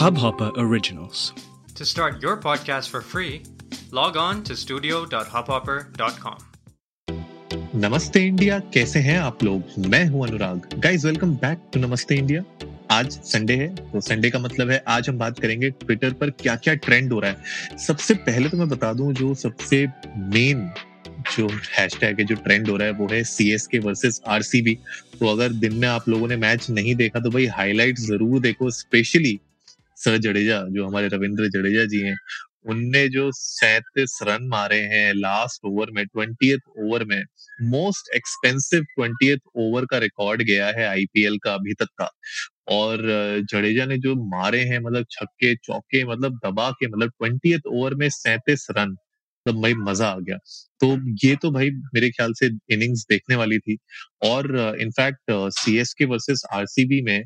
Hubhopper Originals. To start your podcast for free, log on to studio.hubhopper.com. नमस्ते India कैसे हैं आप लोग? मैं हूँ Anurag. Guys welcome back to Namaste India. आज संडे है तो संडे का मतलब है आज हम बात करेंगे ट्विटर पर क्या क्या ट्रेंड हो रहा है। सबसे पहले तो मैं बता दूँ जो सबसे मेन जो हैशटैग है जो ट्रेंड हो रहा है वो है C S K versus RCB तो अगर दिन में आप लोगों ने मैच नहीं देखा तो भाई हाईलाइट ज़रूर देखो स्पेशली सर जडेजा, जो हमारे रविंद्र जडेजा जी हैं, उनने जो सैतीस रन मारे हैं लास्ट ओवर में ट्वेंटी ओवर में मोस्ट एक्सपेंसिव ट्वेंटी ओवर का रिकॉर्ड गया है आईपीएल का अभी तक का। और जडेजा ने जो मारे हैं मतलब छक्के, चौके मतलब दबा के मतलब ट्वेंटी ओवर में सैतीस रन मतलब भाई मज़ा आ गया। तो ये तो भाई मेरे ख्याल से इनिंग्स देखने वाली थी। और in fact C S K versus RCB में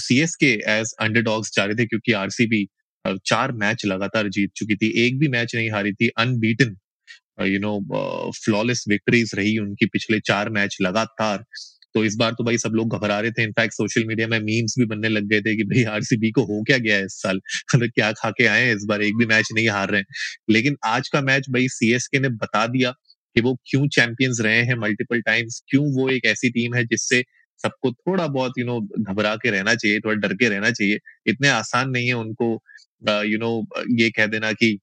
C S K as underdogs जा रहे थे क्योंकि आरसीबी चार मैच लगातार जीत चुकी थी। एक भी मैच नहीं हारी थी। Unbeaten you know flawless victories रही उनकी पिछले चार मैच लगातार। तो इस बार तो भाई सब लोग घबरा रहे थे। इनफैक्ट सोशल मीडिया में मीम्स भी बनने लग गए थे कि भाई आरसीबी को हो क्या गया है इस साल? मतलब क्या खा के आए हैं इस बार? एक भी मैच नहीं हार रहे हैं। लेकिन आज का मैच भाई सीएसके ने बता दिया कि वो क्यों चैंपियंस रहे हैं मल्टीपल टाइम्स क्यों वो एक ऐसी टीम है जिससे सबको थोड़ा बहुत यू नो घबरा के रहना चाहिए, थोड़ा डर के रहना चाहिए। इतने आसान नहीं है उनको यू नो ये कह देना कि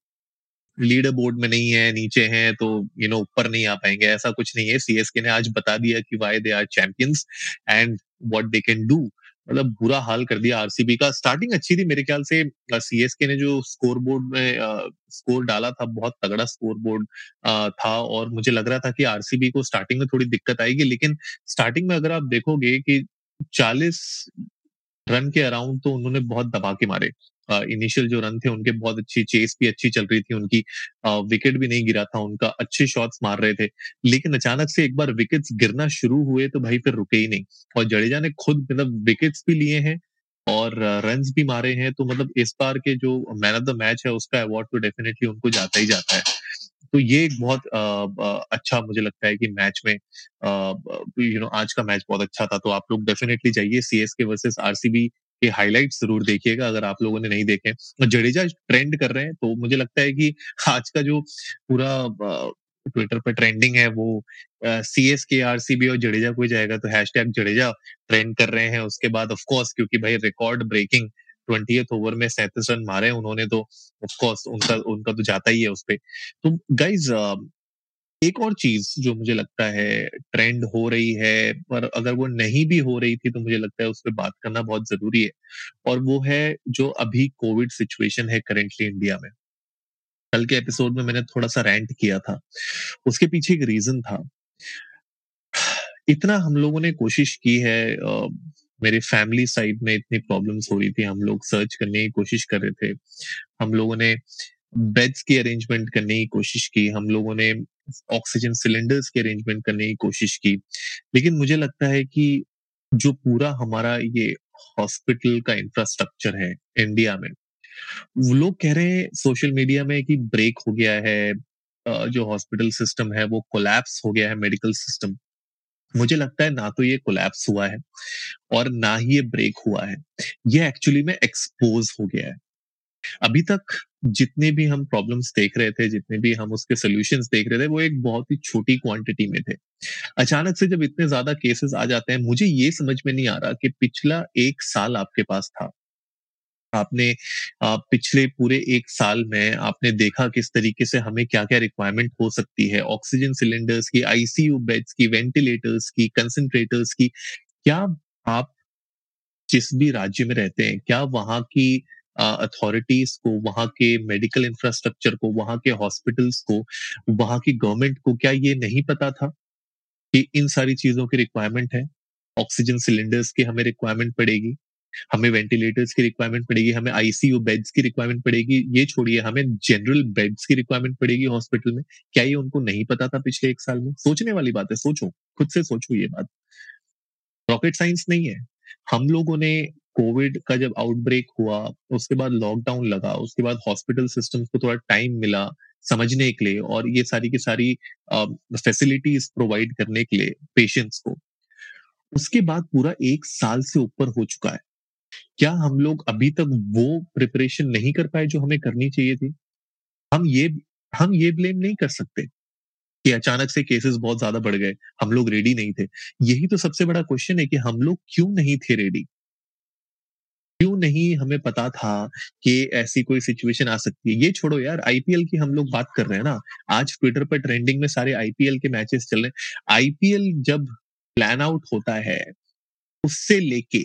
लीडर बोर्ड में नहीं है, नीचे है तो यू नो ऊपर नहीं आ पाएँगे। ऐसा कुछ नहीं है। सीएसके ने आज बता दिया कि why they are champions and what they can do मतलब बुरा हाल कर दिया आरसीबी का। स्टार्टिंग अच्छी थी मेरे ख्याल से। सीएसके ने जो स्कोर बोर्ड में स्कोर डाला था, बहुत तगड़ा स्कोर बोर्ड था और मुझे लग रहा था कि आरसीबी को स्टार्टिंग में थोड़ी दिक्कत आएगी, लेकिन स्टार्टिंग में अगर आप देखोगे कि 40 रन के अराउंड तो उन्होंने बहुत दबा के मारे। इनिशियल जो रन थे, उनके बहुत अच्छी चेस भी अच्छी चल रही थी उनकी। विकेट भी नहीं गिरा था उनका, अच्छे शॉट्स मार रहे थे। लेकिन अचानक से एक बार विकेट्स गिरना शुरू हुए तो भाई फिर रुके ही नहीं। और जडेजा ने खुद मतलब विकेट्स भी लिए हैं और रन भी मारे हैं तो मतलब इस बार के जो मैन ऑफ़ द मैच है, उसका अवार्ड तो डेफिनेटली उनको जाता ही जाता है। तो ये एक बहुत अच्छा मुझे लगता है कि मैच में यू नो, आज का मैच बहुत अच्छा था तो आप लोग डेफिनेटली जाइए C S K versus RCB के हाईलाइट ज़रूर देखिएगा, अगर आप लोगों ने नहीं देखे जडेजा ट्रेंड कर रहे हैं तो मुझे लगता है कि आज का जो पूरा ट्विटर पर ट्रेंडिंग है, वो C S K R C B और जडेजा को जाएगा तो हैश टैग जडेजा ट्रेंड कर रहे हैं, उसके बाद ऑफकोर्स क्योंकि भाई रिकॉर्ड ब्रेकिंग ट्वेंटी ओवर में सैंतीस रन मारे उन्होंने तो ऑफकोर्स उनका उनका तो जाता ही है उस पर तो गाइज़ एक और चीज़ जो मुझे लगता है ट्रेंड हो रही है, पर अगर वो नहीं भी हो रही थी तो मुझे लगता है उस पर बात करना बहुत ज़रूरी है, और वो है जो अभी कोविड सिचुएशन है करेंटली इंडिया में। कल के एपिसोड में मैंने थोड़ा सा रेंट किया था। उसके पीछे एक रीजन था। इतना हम लोगों ने कोशिश की है मेरे फैमिली साइड में इतनी प्रॉब्लम्स हो रही थी। हम लोग सर्च करने की कोशिश कर रहे थे। हम लोगों ने बेड्स की अरेंजमेंट करने की कोशिश की। हम लोगों ने ऑक्सीजन सिलेंडर्स की अरेंजमेंट करने की कोशिश की। लेकिन मुझे लगता है कि जो पूरा हमारा ये हॉस्पिटल का इंफ्रास्ट्रक्चर है इंडिया में, वो लोग कह रहे हैं सोशल मीडिया में कि ब्रेक हो गया है। जो हॉस्पिटल सिस्टम है वो कोलैप्स हो गया है मेडिकल सिस्टम मुझे लगता है ना तो ये कोलैप्स हुआ है और ना ही ये ब्रेक हुआ है। ये एक्चुअली में एक्सपोज हो गया है। अभी तक जितने भी हम प्रॉब्लम्स देख रहे थे, जितने भी हम उसके सोल्यूशन देख रहे थे, वो एक बहुत ही छोटी क्वांटिटी में थे। अचानक से जब इतने ज़्यादा केसेस आ जाते हैं, मुझे ये समझ में नहीं आ रहा कि पिछला एक साल आपके पास था। आपने पिछले पूरे एक साल में आपने देखा किस तरीके से हमें क्या क्या रिक्वायरमेंट हो सकती है? ऑक्सीजन सिलेंडर्स की आईसीयू बेड्स की वेंटिलेटर्स की कंसंट्रेटर्स की, क्या आप जिस भी राज्य में रहते हैं, क्या वहाँ की अथॉरिटीज को, वहाँ के मेडिकल इंफ्रास्ट्रक्चर को, वहाँ के हॉस्पिटल्स को, वहाँ की गवर्नमेंट को क्या ये नहीं पता था कि इन सारी चीज़ों की रिक्वायरमेंट है? ऑक्सीजन सिलेंडर्स की हमें रिक्वायरमेंट पड़ेगी? हमें वेंटिलेटर्स की रिक्वायरमेंट पड़ेगी, हमें आईसीयू बेड्स की रिक्वायरमेंट पड़ेगी, ये छोड़िए, हमें जनरल बेड्स की रिक्वायरमेंट पड़ेगी हॉस्पिटल में। क्या ये उनको नहीं पता था पिछले एक साल में? सोचने वाली बात है, सोचो, खुद से सोचो ये बात। रॉकेट साइंस नहीं है। हम लोगों ने कोविड का जब आउटब्रेक हुआ, उसके बाद लॉकडाउन लगा, उसके बाद हॉस्पिटल सिस्टम को थोड़ा टाइम मिला समझने के लिए और ये सारी की सारी फैसिलिटीज़ प्रोवाइड करने के लिए पेशेंट्स को। उसके बाद पूरा एक साल से ऊपर हो चुका है। क्या हम लोग अभी तक वो प्रिपरेशन नहीं कर पाए जो हमें करनी चाहिए थी? हम ये हम ये ब्लेम नहीं कर सकते कि अचानक से केसेस बहुत ज़्यादा बढ़ गए, हम लोग रेडी नहीं थे। यही तो सबसे बड़ा क्वेश्चन है कि हम लोग क्यों नहीं थे रेडी क्यों नहीं हमें पता था कि ऐसी कोई सिचुएशन आ सकती है? ये छोड़ो यार आईपीएल की हम लोग बात कर रहे हैं ना। आज ट्विटर पर ट्रेंडिंग में सारे आईपीएल के मैचेस चल रहे हैं। आईपीएल जब प्लान आउट होता है, उससे लेके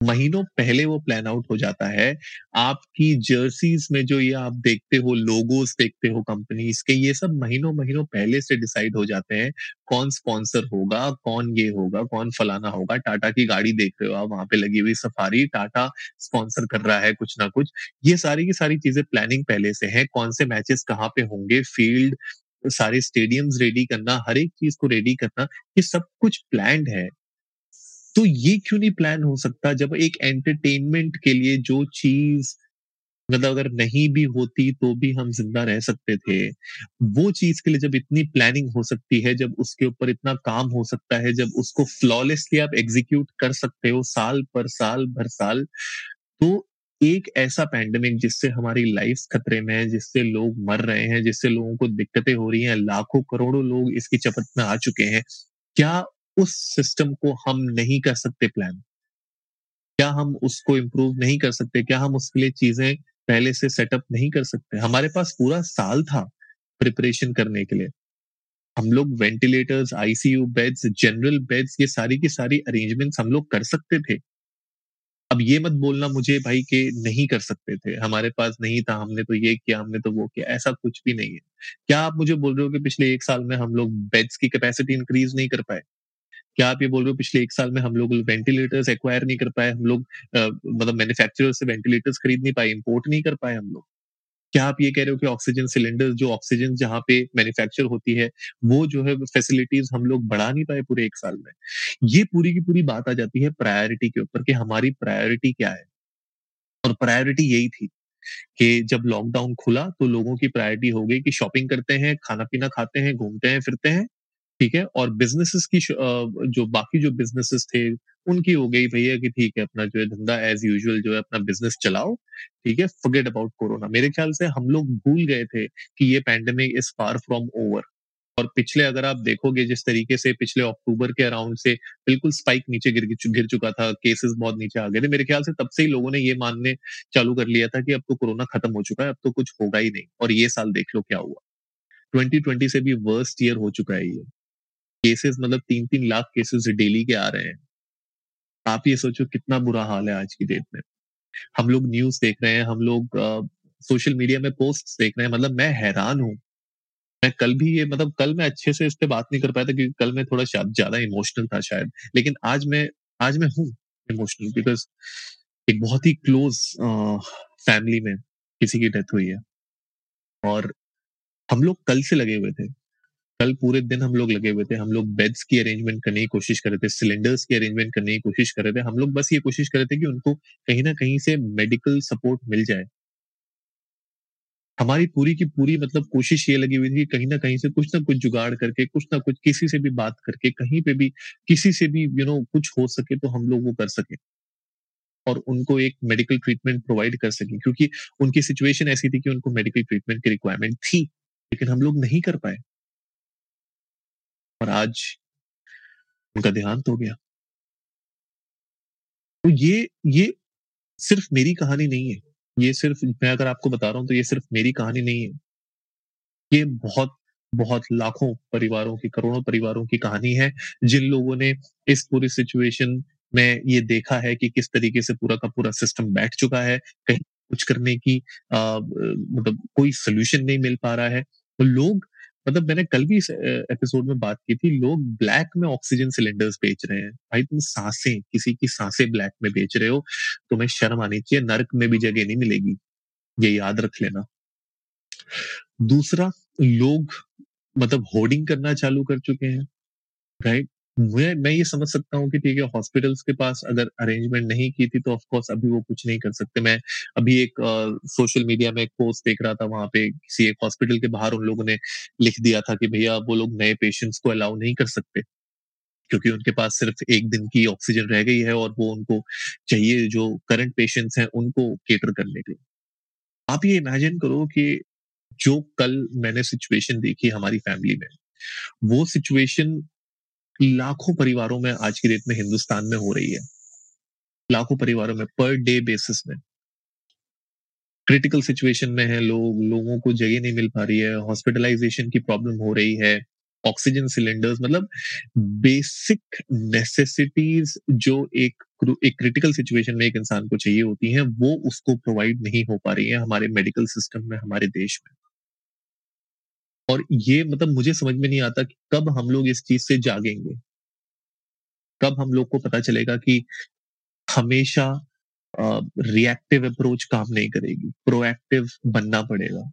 महीनों पहले वो प्लान आउट हो जाता है। आपकी जर्सीज में जो ये आप देखते हो लोगोस देखते हो कंपनीज़ के, ये सब महीनों महीनों पहले से डिसाइड हो जाते हैं, कौन स्पॉन्सर होगा, कौन ये होगा, कौन फलाना होगा, टाटा की गाड़ी देख रहे हो आप, वहाँ पे लगी हुई सफारी टाटा स्पॉन्सर कर रहा है कुछ ना कुछ। ये सारी की सारी चीज़ें प्लानिंग पहले से है, कौन से मैचेस कहाँ पे होंगे फ़ील्ड सारे स्टेडियम्स रेडी करना, हर एक चीज़ को रेडी करना, ये सब कुछ प्लान है। तो ये क्यों नहीं प्लान हो सकता जब एक एंटरटेनमेंट के लिए जो चीज़ मतलब अगर नहीं भी होती तो भी हम ज़िंदा रह सकते थे। वो चीज़ के लिए जब इतनी प्लानिंग हो सकती है, जब उसके ऊपर इतना काम हो सकता है, जब उसको फ्लॉलेसली आप एग्जीक्यूट कर सकते हो साल पर साल, भर साल तो एक ऐसा पैंडमिक जिससे हमारी लाइफ खतरे में है, जिससे लोग मर रहे हैं, जिससे लोगों को दिक्कतें हो रही हैं, लाखों करोड़ों लोग इसकी चपत में आ चुके हैं, क्या उस सिस्टम को हम नहीं कर सकते प्लान क्या हम उसको इम्प्रूव नहीं कर सकते? क्या हम उसके लिए चीज़ें पहले से सेटअप नहीं कर सकते? हमारे पास पूरा साल था प्रिपरेशन करने के लिए। हम लोग ventilators ICU beds general beds ये सारी की सारी अरेंजमेंट्स हम लोग कर सकते थे। अब ये मत बोलना मुझे भाई के नहीं कर सकते थे। हमारे पास नहीं था, हमने तो ये किया, हमने तो वो किया, ऐसा कुछ भी नहीं है। क्या आप मुझे बोल रहे हो कि पिछले एक साल में हम लोग बेड्स की कैपेसिटी इंक्रीज नहीं कर पाए? क्या आप ये बोल रहे हो, पिछले एक साल में हम लोग वेंटिलेटर्स एक्वायर नहीं कर पाए, हम लोग मतलब मैन्युफैक्चरर से वेंटिलेटर्स खरीद नहीं पाए इम्पोर्ट नहीं कर पाए हम लोग? क्या आप ये कह रहे हो कि ऑक्सीजन सिलेंडर जो ऑक्सीजन जहाँ पे मैन्युफैक्चर होती है, वो जो है फैसिलिटीज़ हम लोग बढ़ा नहीं पाए पूरे एक साल में? ये पूरी की पूरी बात आ जाती है प्रायोरिटी के ऊपर कि हमारी प्रायोरिटी क्या है? और प्रायोरिटी यही थी कि जब लॉकडाउन खुला तो लोगों की प्रायोरिटी हो गई कि शॉपिंग करते हैं, खाना पीना खाते हैं, घूमते हैं, फिरते हैं। ठीक है? और बिजनेसेस की जो बाकी जो बिजनेसेस थे, उनकी हो गई भैया कि ठीक है, अपना जो है धंधा एज यूजुअल जो है अपना बिज़नेस चलाओ, ठीक है? फॉरगेट अबाउट कोरोना मेरे ख्याल से हम लोग भूल गए थे कि ये pandemic is far from over और पिछले अगर आप देखोगे जिस तरीके से पिछले अक्टूबर के अराउंड से बिल्कुल स्पाइक नीचे गिर गिर चुका था केसेस बहुत नीचे आ गए थे, मेरे ख्याल से तब से ही लोगों ने ये मानने चालू कर लिया था कि अब तो कोरोना खत्म हो चुका है, अब तो कुछ होगा ही नहीं। और ये साल देख लो क्या हुआ। 2020 से भी वर्स्ट ईयर हो चुका है ये। केसेस मतलब तीन तीन लाख केसेस डेली के आ रहे हैं। आप ये सोचो कितना बुरा हाल है आज की डेट में। हम लोग न्यूज़ देख रहे हैं, हम लोग सोशल मीडिया में पोस्ट देख रहे हैं मतलब मैं हैरान हूँ। मैं कल भी ये मतलब कल मैं अच्छे से इस पे बात नहीं कर पाया था क्योंकि कल मैं थोड़ा ज़्यादा इमोशनल था शायद, लेकिन आज मैं आज मैं हूँ इमोशनल बिकॉज़ एक बहुत ही क्लोज फैमिली में किसी की डेथ हुई है। और हम लोग कल से लगे हुए थे। कल पूरे दिन हम लोग लगे हुए थे, हम लोग बेड्स की अरेंजमेंट करने की कोशिश कर रहे थे सिलेंडर्स की अरेंजमेंट करने की कोशिश कर रहे थे, हम लोग बस ये कोशिश कर रहे थे कि उनको कहीं ना कहीं से मेडिकल सपोर्ट मिल जाए। हमारी पूरी की पूरी मतलब कोशिश ये लगी हुई थी कि कहीं ना कहीं से कुछ ना कुछ जुगाड़ करके, कुछ ना कुछ किसी से भी बात करके, कहीं पे भी, किसी से भी यू नो कुछ हो सके तो हम लोग वो कर सके। और उनको एक मेडिकल ट्रीटमेंट प्रोवाइड कर सके, क्योंकि उनकी सिचुएशन ऐसी थी कि उनको मेडिकल ट्रीटमेंट की रिक्वायरमेंट थी, लेकिन हम लोग नहीं कर पाए। और आज उनका देहांत हो गया। तो ये ये सिर्फ़ मेरी कहानी नहीं है। ये सिर्फ़ मैं अगर आपको बता रहा हूँ तो ये सिर्फ़ मेरी कहानी नहीं है। ये बहुत बहुत लाखों परिवारों की करोड़ों परिवारों की कहानी है जिन लोगों ने इस पूरी सिचुएशन में ये देखा है कि किस तरीके से पूरा का पूरा सिस्टम बैठ चुका है। कहीं कुछ करने की आ, मतलब कोई सोल्यूशन नहीं मिल पा रहा है। तो लोग मतलब मैंने कल भी इस एपिसोड में बात की थी, लोग ब्लैक में ऑक्सीजन सिलेंडर्स बेच रहे हैं। भाई, तुम साँसें, किसी की साँसें ब्लैक में बेच रहे हो, तुम्हें शर्म आनी चाहिए, नरक में भी जगह नहीं मिलेगी। ये याद रख लेना। दूसरा, लोग मतलब होर्डिंग करना चालू कर चुके हैं राइट मैं मैं ये समझ सकता हूँ कि ठीक है हॉस्पिटल्स के पास अगर अरेंजमेंट नहीं की थी तो ऑफ़ कोर्स अभी वो कुछ नहीं कर सकते। मैं अभी एक सोशल मीडिया में एक पोस्ट देख रहा था, वहाँ पे किसी एक हॉस्पिटल के बाहर उन लोगों ने लिख दिया था कि भैया वो लोग नए पेशेंट्स को अलाउ नहीं कर सकते, क्योंकि उनके पास सिर्फ़ एक दिन की ऑक्सीजन रह गई है और वो उनको चाहिए, जो करंट पेशेंट्स हैं, उनको केटर करने के लिए। आप ये इमेजिन करो कि जो कल मैंने सिचुएशन देखी हमारी फैमिली में, वो सिचुएशन लाखों परिवारों में आज की डेट में हिंदुस्तान में हो रही है। लाखों परिवारों में पर डे बेसिस में। क्रिटिकल सिचुएशन में है लोग, लोगों को जगह नहीं मिल पा रही है हॉस्पिटलाइजेशन की प्रॉब्लम हो रही है ऑक्सीजन सिलेंडर्स मतलब बेसिक नेसेसिटीज जो एक एक क्रिटिकल सिचुएशन में एक इंसान को चाहिए होती हैं, वो उसको प्रोवाइड नहीं हो पा रही है हमारे मेडिकल सिस्टम में, हमारे देश में। और ये मतलब मुझे समझ में नहीं आता कि कब हम लोग इस चीज़ से जागेंगे। कब हम लोग को पता चलेगा कि हमेशा रिएक्टिव अप्रोच काम नहीं करेगी प्रोएक्टिव बनना पड़ेगा।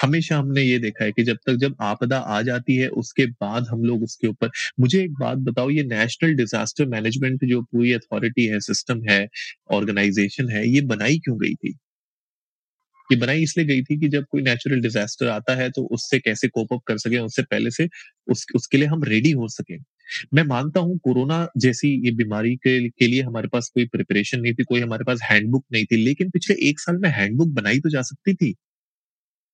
हमेशा हमने ये देखा है कि जब तक जब आपदा आ जाती है, उसके बाद हम लोग उसके ऊपर, मुझे एक बात बताओ, ये नेशनल डिजास्टर मैनेजमेंट जो पूरी अथॉरिटी है सिस्टम है ऑर्गेनाइजेशन है, ये बनाई क्यों गई थी? ये बनाई इसलिए गई थी कि जब कोई नेचुरल डिजास्टर आता है तो उससे कैसे कोप अप कर सके उससे पहले से उस, उसके लिए हम रेडी हो सके। मैं मानता हूँ कोरोना जैसी ये बीमारी के, के लिए हमारे पास कोई प्रिपरेशन नहीं थी कोई हमारे पास हैंडबुक नहीं थी लेकिन पिछले एक साल में हैंडबुक बनाई तो जा सकती थी।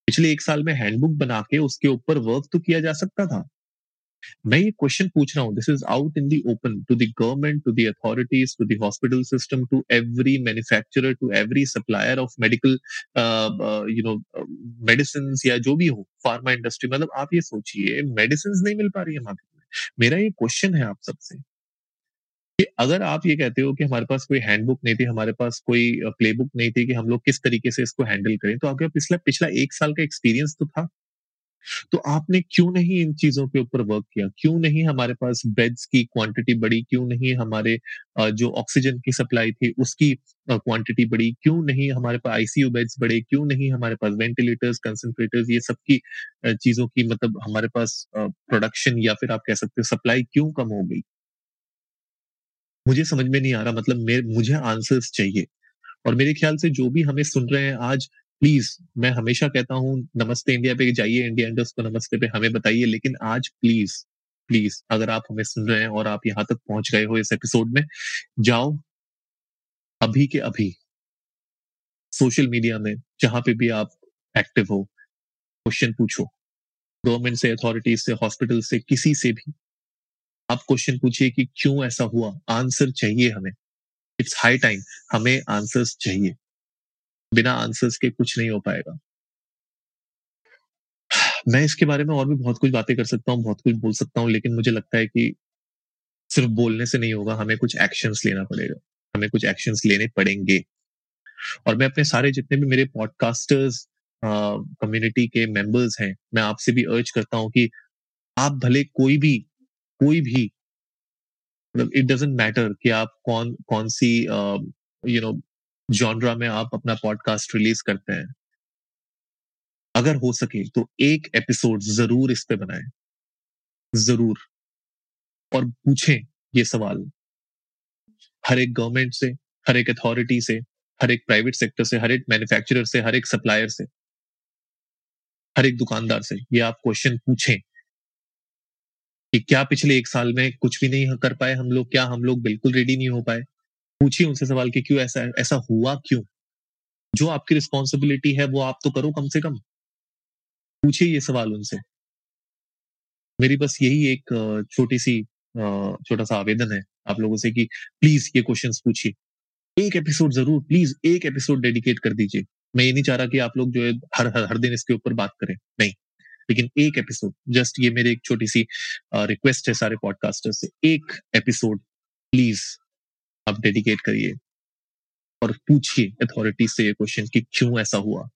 पिछले एक साल में हैंडबुक बना के उसके ऊपर वर्क तो किया जा सकता था। मैं ये क्वेश्चन पूछ रहा हूँ this is out in the open to the government to the authorities to the hospital system to every manufacturer to every supplier of medical you know medicine या जो भी हो फार्मा इंडस्ट्री मतलब आप ये सोचिए मेडिसिन नहीं मिल पा रही है मार्केट में। मेरा ये क्वेश्चन है आप सबसे कि अगर आप ये कहते हो कि हमारे पास कोई हैंडबुक नहीं थी, हमारे पास कोई प्लेबुक नहीं थी कि हम लोग किस तरीके से इसको हैंडल करें तो आपके पिछला पिछला एक साल का एक्सपीरियंस तो था। तो आपने क्यों नहीं इन चीज़ों के ऊपर वर्क किया? क्यों नहीं हमारे पास बेड्स की क्वांटिटी बढ़ी? क्यों नहीं हमारे जो ऑक्सीजन की सप्लाई थी, उसकी क्वांटिटी बढ़ी? क्यों नहीं हमारे पास आईसीयू बेड्स बढ़े? क्यों नहीं हमारे पास वेंटिलेटर्स कंसंट्रेटर्स ये सब की चीज़ों की मतलब हमारे पास प्रोडक्शन या फिर आप कह सकते हो सप्लाई क्यों कम हो गई? मुझे समझ में नहीं आ रहा मतलब मुझे आंसर्स चाहिए। और मेरे ख्याल से जो भी हमें सुन रहे हैं आज प्लीज़ मैं हमेशा कहता हूँ, नमस्ते इंडिया पे जाइए, इंडिया इंडस्ट को नमस्ते पे हमें बताइए, लेकिन आज प्लीज़ प्लीज़ अगर आप हमें सुन रहे हैं और आप यहाँ तक पहुँच गए हो इस एपिसोड में, जाओ, अभी के अभी सोशल मीडिया में, जहाँ पे भी आप एक्टिव हो क्वेश्चन पूछो। गवर्नमेंट से अथॉरिटीज से हॉस्पिटल से, किसी से भी, आप क्वेश्चन पूछिए कि क्यों ऐसा हुआ? आंसर चाहिए हमें। इट्स हाई टाइम हमें आंसर्स चाहिए। बिना आंसर्स के कुछ नहीं हो पाएगा। मैं इसके बारे में और भी बहुत कुछ बातें कर सकता हूँ, बहुत कुछ बोल सकता हूँ, लेकिन मुझे लगता है कि सिर्फ़ बोलने से नहीं होगा, हमें कुछ एक्शंस लेना पड़ेगा। हमें कुछ एक्शंस लेने पड़ेंगे। और मैं अपने सारे जितने भी मेरे पॉडकास्टर्स कम्युनिटी के मेंबर्स हैं, मैं आपसे भी अर्ज़ करता हूँ कि आप भले कोई भी कोई भी मतलब इट डजेंट मैटर कि आप कौन कौन सी यू नो जॉनरा में आप अपना पॉडकास्ट रिलीज़ करते हैं। अगर हो सके तो एक एपिसोड ज़रूर इस पे बनाएँ। ज़रूर। और पूछें ये सवाल। हर एक गवर्नमेंट से, हर एक अथॉरिटी से, हर एक प्राइवेट सेक्टर से, हर एक मैन्युफैक्चरर से, हर एक सप्लायर से, हर एक दुकानदार से ये आप क्वेश्चन पूछें कि क्या पिछले एक साल में कुछ भी नहीं कर पाए हम लोग, क्या हम लोग बिल्कुल रेडी नहीं हो पाए? पूछिए उनसे सवाल कि क्यों ऐसा ऐसा हुआ क्यों? जो आपकी रिस्पॉन्सिबिलिटी है वो आप तो करो कम से कम। पूछिए ये सवाल उनसे। मेरी बस यही एक छोटी सी छोटा सा आवेदन है आप लोगों से कि प्लीज़ ये क्वेश्चन पूछिए। एक एपिसोड ज़रूर प्लीज़ एक एपिसोड डेडिकेट कर दीजिए। मैं ये नहीं चाह रहा कि आप लोग जो है हर हर, हर दिन इसके ऊपर बात करें नहीं। लेकिन एक एपिसोड जस्ट ये मेरे एक छोटी सी रिक्वेस्ट है सारे पॉडकास्टर से एक एपिसोड प्लीज़ आप डेडिकेट करिए। और पूछिए अथॉरिटी से ये क्वेश्चन कि क्यों ऐसा हुआ?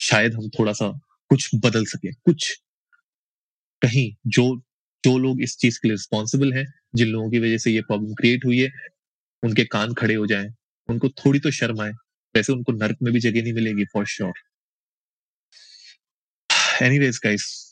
शायद हम थोड़ा सा कुछ बदल सके, कुछ। कहीं जो जो लोग इस चीज़ के लिए रिस्पॉन्सिबल हैं, जिन लोगों की वजह से ये प्रॉब्लम क्रिएट हुई है, उनके कान खड़े हो जाएँ, उनको थोड़ी तो शर्म आए। वैसे उनको नर्क में भी जगह नहीं मिलेगी for sure any anyways guys